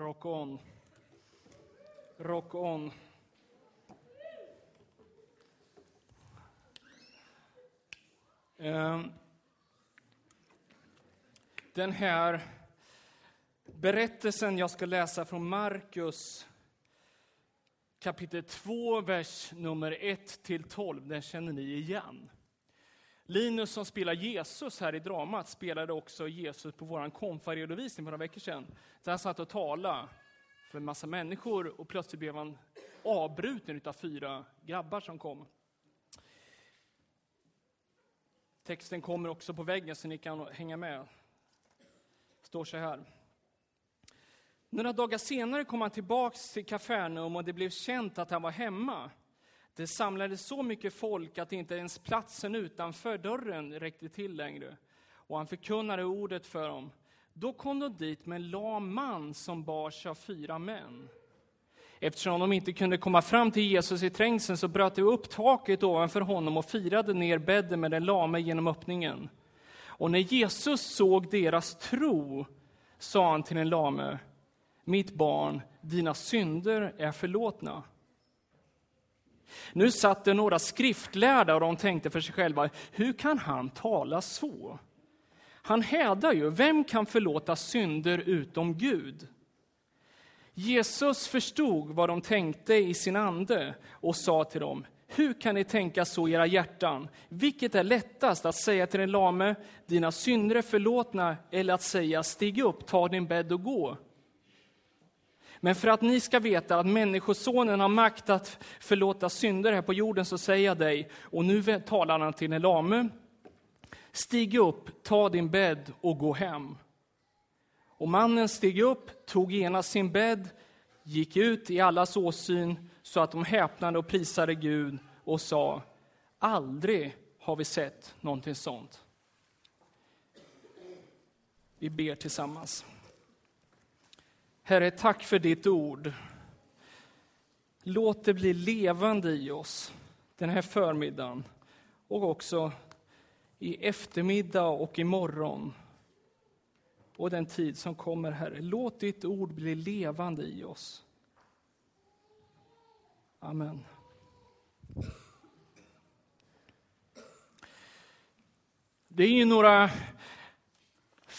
Rock on. Rock on. Ehm, den här berättelsen jag ska läsa från Markus kapitel 2, vers nummer 1 till 12, den känner ni igen. Linus som spelar Jesus här i dramat spelade också Jesus på vår konfaredovisning för några veckor sedan. Där han satt och talade för en massa människor och plötsligt blev han avbruten av fyra grabbar som kom. Texten kommer också på väggen så ni kan hänga med. Står så här. Några dagar senare kom han tillbaks till Kafarnaum och det blev känt att han var hemma. Det samlades så mycket folk att inte ens platsen utanför dörren räckte till längre. Och han förkunnade ordet för dem. Då kom de dit med en lam man som bars av fyra män. Eftersom de inte kunde komma fram till Jesus i trängseln så bröt de upp taket ovanför honom och firade ner bädden med den lame genom öppningen. Och när Jesus såg deras tro sa han till den lame, mitt barn, dina synder är förlåtna. Nu satt det några skriftlärda och de tänkte för sig själva, hur kan han tala så? Han hädar ju, vem kan förlåta synder utom Gud? Jesus förstod vad de tänkte i sin ande och sa till dem, hur kan ni tänka så i era hjärtan? Vilket är lättast, att säga till den lame, dina synder är förlåtna, eller att säga, stig upp, ta din bädd och gå? Men för att ni ska veta att Människosonen har makt att förlåta synder här på jorden, så säger jag dig, och nu talar han till en stig upp, ta din bädd och gå hem. Och mannen steg upp, tog genast sin bädd, gick ut i allas åsyn, så att de häpnade och prisade Gud och sa, aldrig har vi sett någonting sånt. Vi ber tillsammans. Herre, tack för ditt ord. Låt det bli levande i oss den här förmiddagen och också i eftermiddag och imorgon och den tid som kommer, Herre. Låt ditt ord bli levande i oss. Amen. Det är ju några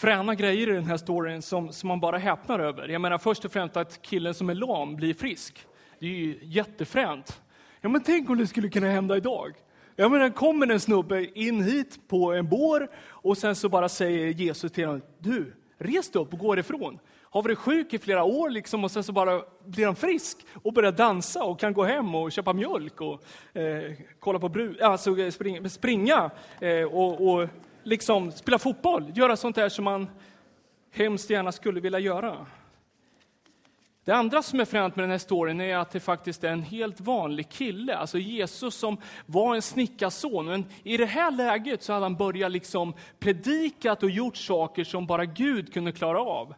fräna grejer i den här storyn som, som man bara häpnar över. Jag menar först och främst att killen som är lam blir frisk. Det är ju jättefränt. Ja, men tänk om det skulle kunna hända idag. Jag menar, kommer en snubbe in hit på en bår och sen så bara säger Jesus till honom, du, res dig upp och gå ifrån. Har varit sjuk i flera år liksom och sen så bara blir han frisk och börjar dansa och kan gå hem och köpa mjölk och eh, kolla på brud... alltså springa, springa eh, och, och liksom spela fotboll, göra sånt där som man hemskt gärna skulle vilja göra. Det andra som är fränt med den här storyn är att det faktiskt är en helt vanlig kille, alltså Jesus som var en snickarson. Men i det här läget så hade han börjat liksom predikat och gjort saker som bara Gud kunde klara av.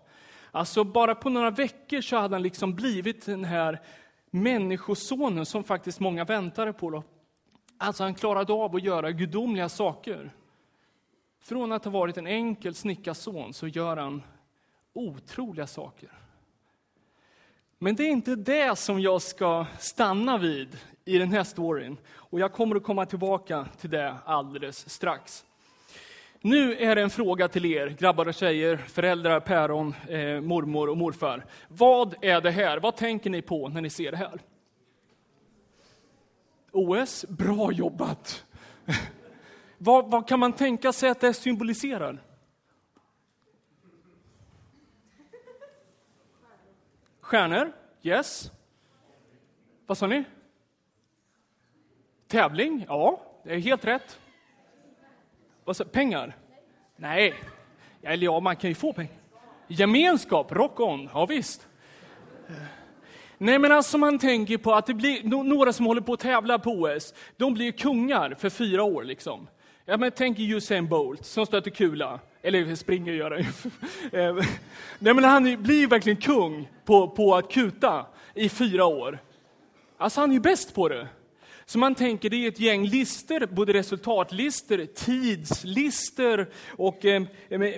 Alltså bara på några veckor så hade han liksom blivit den här människosonen som faktiskt många väntade på. Då. Alltså han klarade av att göra gudomliga saker. Från att ha varit en enkel snickarson så gör han otroliga saker. Men det är inte det som jag ska stanna vid i den här storyn. Och jag kommer att komma tillbaka till det alldeles strax. Nu är det en fråga till er, grabbar och tjejer, föräldrar, päron, eh, mormor och morfar. Vad är det här? Vad tänker ni på när ni ser det här? OS, bra jobbat! vad, vad kan man tänka sig att det symboliserar? Stjärnor? Yes. Vad sa ni? Tävling? Ja, det är helt rätt. Vad sa, pengar? Nej. Eller ja, man kan ju få pengar. Gemenskap, rock on, ja visst. Nej men alltså man tänker på att det blir några som håller på att tävla på OS, de blir kungar för fyra år liksom. Ja men tänk Usain Bolt som stöter kula, eller springer gör han eh, Nej men han blir verkligen kung på, på att kuta i fyra år. Alltså han är ju bäst på det. Så man tänker det är ett gäng lister, både resultatlister, tidslister och eh,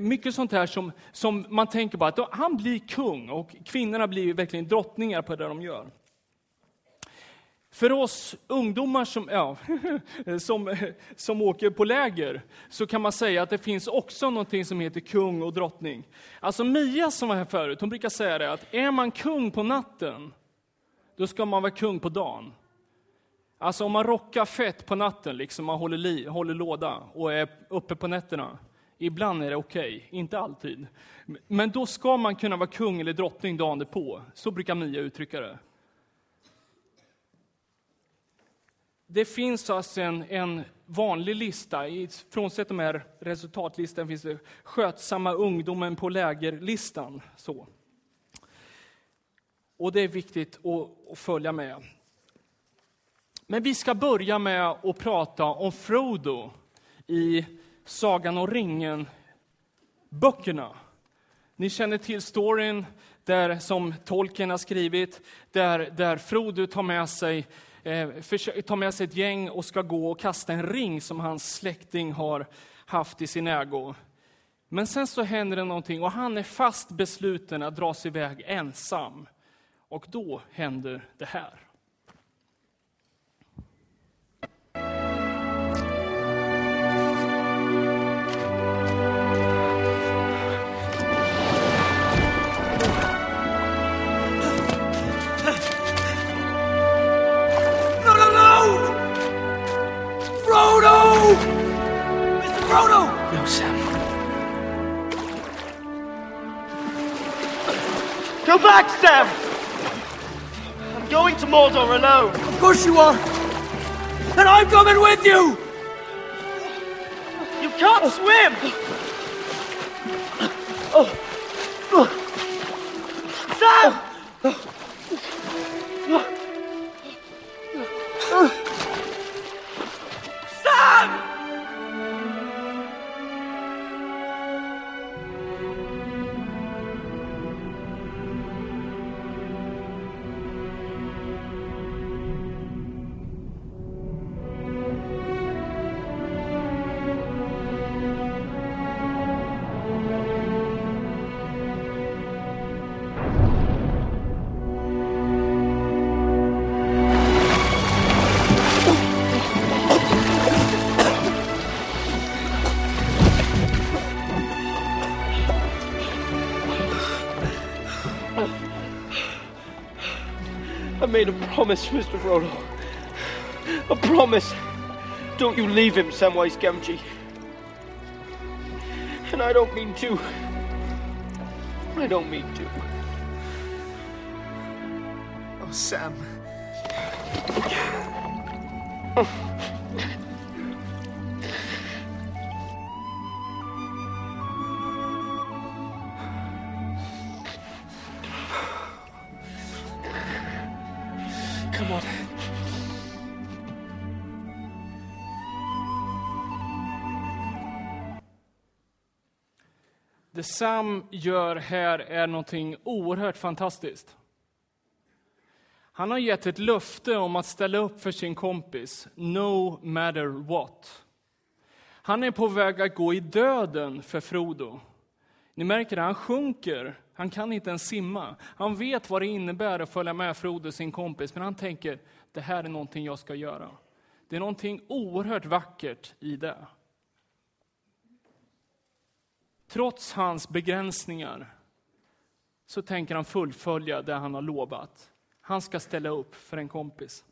mycket sånt här som, som man tänker på att då, han blir kung och kvinnorna blir verkligen drottningar på det de gör. För oss ungdomar som, ja, som, som åker på läger, så kan man säga att det finns också någonting som heter kung och drottning. Alltså Mia som var här förut, hon brukar säga det att är man kung på natten, då ska man vara kung på dagen. Alltså om man rockar fett på natten, liksom man håller, li, håller låda och är uppe på nätterna, ibland är det okej, okay, inte alltid. Men då ska man kunna vara kung eller drottning dagen på. Så brukar Mia uttrycka det. Det finns alltså en, en vanlig lista, frånsett de här resultatlistan finns det skötsamma ungdomen på lägerlistan. Så. Och det är viktigt att, att följa med. Men vi ska börja med att prata om Frodo i Sagan om ringen-böckerna. Ni känner till storyn där, som Tolkien har skrivit, där, där Frodo tar med, sig, Eh, tar med sig ett gäng och ska gå och kasta en ring som hans släkting har haft i sin ägo. Men sen så händer det någonting och han är fast besluten att dra sig iväg ensam. Och då händer det här. I'm going to Mordor alone. Of course you are. And I'm coming with you! You can't swim! Sam! Made a promise, Mr. Frodo. A promise. Don't you leave him, Samwise Gamgee. And I don't mean to. I don't mean to. Oh, Sam. Oh. Sam gör här är någonting oerhört fantastiskt. Han har gett ett löfte om att ställa upp för sin kompis, no matter what. Han är på väg att gå i döden för Frodo. Ni märker det, han sjunker. Han kan inte ens simma. Han vet vad det innebär att följa med Frodo, sin kompis, men han tänker, det här är någonting jag ska göra. Det är någonting oerhört vackert i det. Trots hans begränsningar så tänker han fullfölja det han har lovat. Han ska ställa upp för en kompis.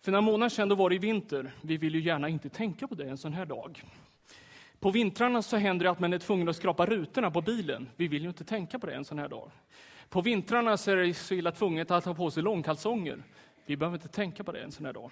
För några månader sedan var det vinter. Vi vill ju gärna inte tänka på det en sån här dag. På vintrarna så händer det att man är tvungen att skrapa rutorna på bilen. Vi vill ju inte tänka på det en sån här dag. På vintrarna så är det så illa tvunget att ha på sig långkalsonger. Vi behöver inte tänka på det en sån här dag.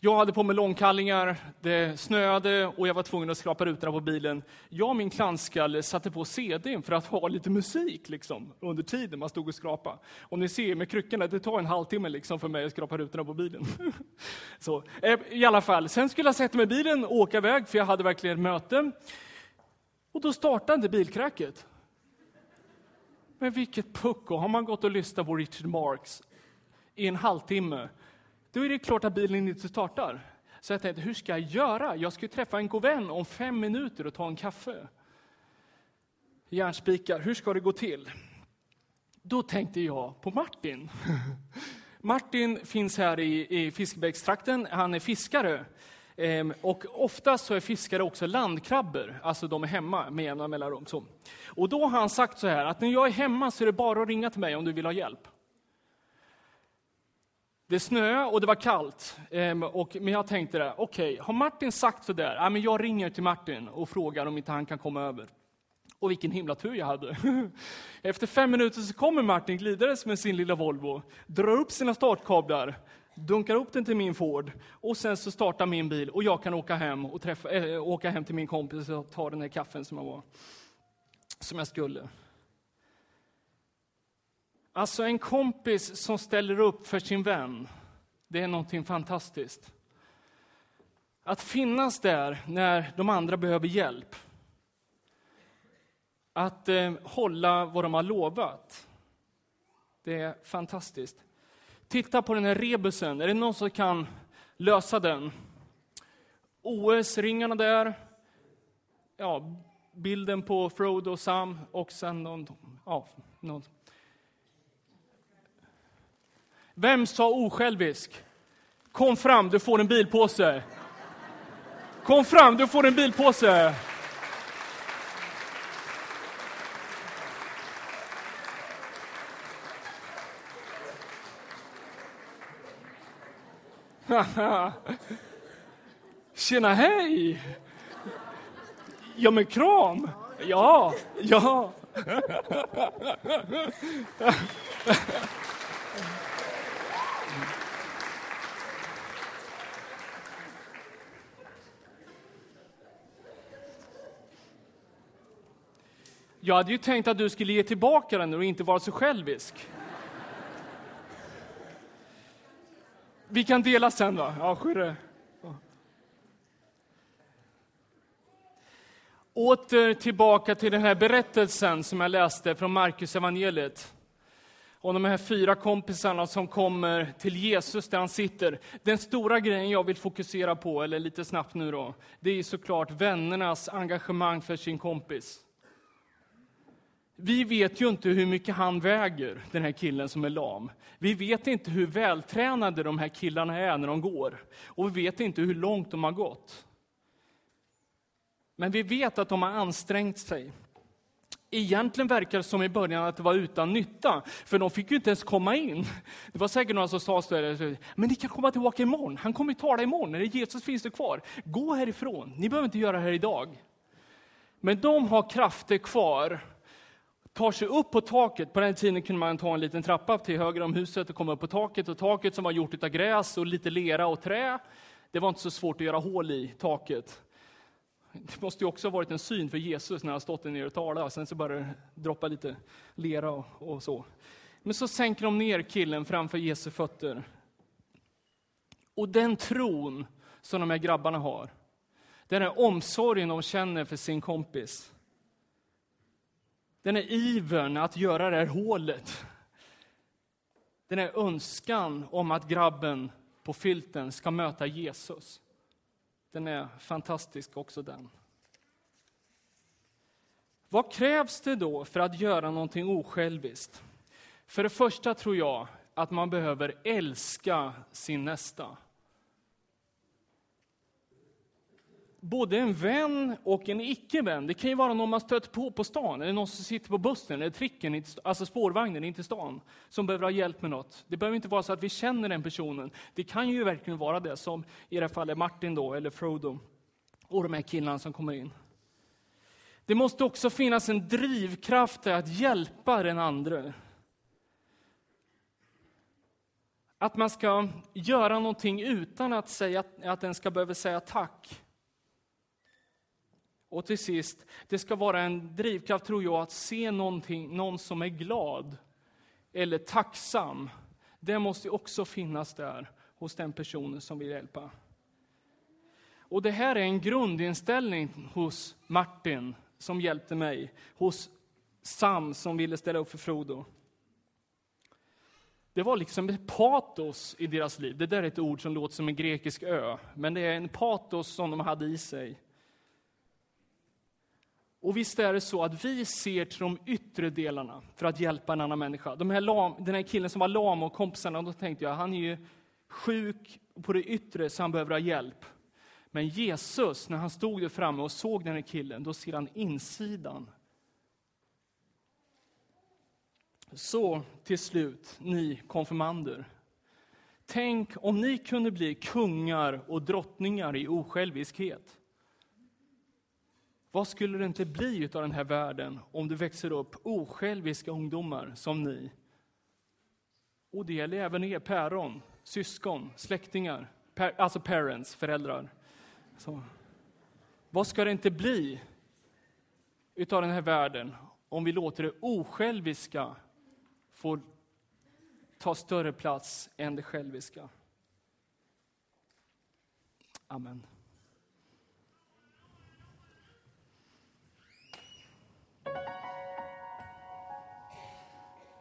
Jag hade på mig långkallingar, det snöade och jag var tvungen att skrapa rutorna på bilen. Jag och min klanskalle satte på CDn för att ha lite musik liksom, under tiden man stod och skrapade. Och ni ser med kryckorna, det tar en halvtimme liksom för mig att skrapa rutorna på bilen. Så, eh, I alla fall, sen skulle jag sätta mig i bilen och åka iväg för jag hade verkligen ett möte. Och då startade inte bilkräket. Men vilket pucko! Har man gått och lyssnat på Richard Marx i en halvtimme, då är det klart att bilen inte startar. Så jag tänkte, hur ska jag göra? Jag ska ju träffa en god vän om fem minuter och ta en kaffe. Järnspikar, hur ska det gå till? Då tänkte jag på Martin. Martin finns här i, i Fiskebäckstrakten. Han är fiskare. Ehm, och oftast så är fiskare också landkrabbor, alltså de är hemma med jämna mellanrum. Så. Och då har han sagt så här, att när jag är hemma så är det bara att ringa till mig om du vill ha hjälp. Det snöade och det var kallt. Ehm, och, men jag tänkte, okej, okay, har Martin sagt så där, ja, men jag ringer till Martin och frågar om inte han kan komma över. Och vilken himla tur jag hade. Efter fem minuter så kommer Martin glidandes med sin lilla Volvo, drar upp sina startkablar, dunkar upp den till min Ford och sen så startar min bil och jag kan åka hem, och träffa, äh, åka hem till min kompis och ta den här kaffen som jag, var, som jag skulle. Alltså en kompis som ställer upp för sin vän, det är någonting fantastiskt. Att finnas där när de andra behöver hjälp. Att eh, hålla vad de har lovat. Det är fantastiskt. Titta på den här rebusen, är det någon som kan lösa den? OS-ringarna där. Ja, bilden på Frodo och Sam och sen någon, ja, någon. Vem sa osjälvisk? Kom fram, du får en bilpåse. Kom fram, du får en bilpåse. Tjena, hej! Ja, men kram! Ja, ja. Jag hade ju tänkt att du skulle ge tillbaka den och inte vara så självisk. Vi kan dela sen va? Ja, skyrre. Åter tillbaka till den här berättelsen som jag läste från Markus evangeliet. Och de här fyra kompisarna som kommer till Jesus där han sitter. Den stora grejen jag vill fokusera på, eller lite snabbt nu då, det är såklart vännernas engagemang för sin kompis. Vi vet ju inte hur mycket han väger, den här killen som är lam. Vi vet inte hur vältränade de här killarna är när de går. Och vi vet inte hur långt de har gått. Men vi vet att de har ansträngt sig. Egentligen verkar det som i början att det var utan nytta, för de fick ju inte ens komma in. Det var säkert några som sa så här, men ni kan komma tillbaka imorgon, han kommer tala imorgon, när Jesus finns det kvar. Gå härifrån, ni behöver inte göra det här idag. Men de har krafter kvar tar sig upp på taket. På den tiden kunde man ta en liten trappa till höger om huset och komma upp på taket. Och taket som var gjort av gräs och lite lera och trä. Det var inte så svårt att göra hål i taket. Det måste ju också ha varit en syn för Jesus när han stått där nere och talat. Sen så började det droppa lite lera och, och så. Men så sänker de ner killen framför Jesu fötter. Och den tron som de här grabbarna har, den här omsorgen de känner för sin kompis, den här ivern att göra det här hålet. Den här önskan om att grabben på filten ska möta Jesus. Den är fantastisk också den. Vad krävs det då för att göra någonting osjälviskt? För det första tror jag att man behöver älska sin nästa. Både en vän och en icke-vän. Det kan ju vara någon man stött på på stan, eller någon som sitter på bussen eller tricken, alltså spårvagnen in till stan, som behöver ha hjälp med något. Det behöver inte vara så att vi känner den personen. Det kan ju verkligen vara det, som i det här fallet Martin då, eller Frodo, och de här killarna som kommer in. Det måste också finnas en drivkraft att hjälpa den andra. Att man ska göra någonting utan att, säga, att den ska behöva säga tack. Och till sist, det ska vara en drivkraft, tror jag, att se någonting, någon som är glad eller tacksam. Det måste också finnas där hos den personen som vill hjälpa. Och det här är en grundinställning hos Martin, som hjälpte mig, hos Sam som ville ställa upp för Frodo. det var liksom ett patos i deras liv. Det där är ett ord som låter som en grekisk ö, men det är en patos som de hade i sig. Och visst är det så att vi ser till de yttre delarna för att hjälpa en annan människa. De här lam, den här killen som var lam och kompisarna, då tänkte jag, han är ju sjuk på det yttre så han behöver ha hjälp. Men Jesus, när han stod där framme och såg den här killen, då ser han insidan. Så till slut, ni konfirmander. Tänk om ni kunde bli kungar och drottningar i osjälviskhet. Vad skulle det inte bli av den här världen om det växer upp osjälviska ungdomar som ni? Och det gäller även er päron, syskon, släktingar, per, alltså parents, föräldrar. Så. Vad ska det inte bli utav den här världen om vi låter det osjälviska få ta större plats än det själviska? Amen.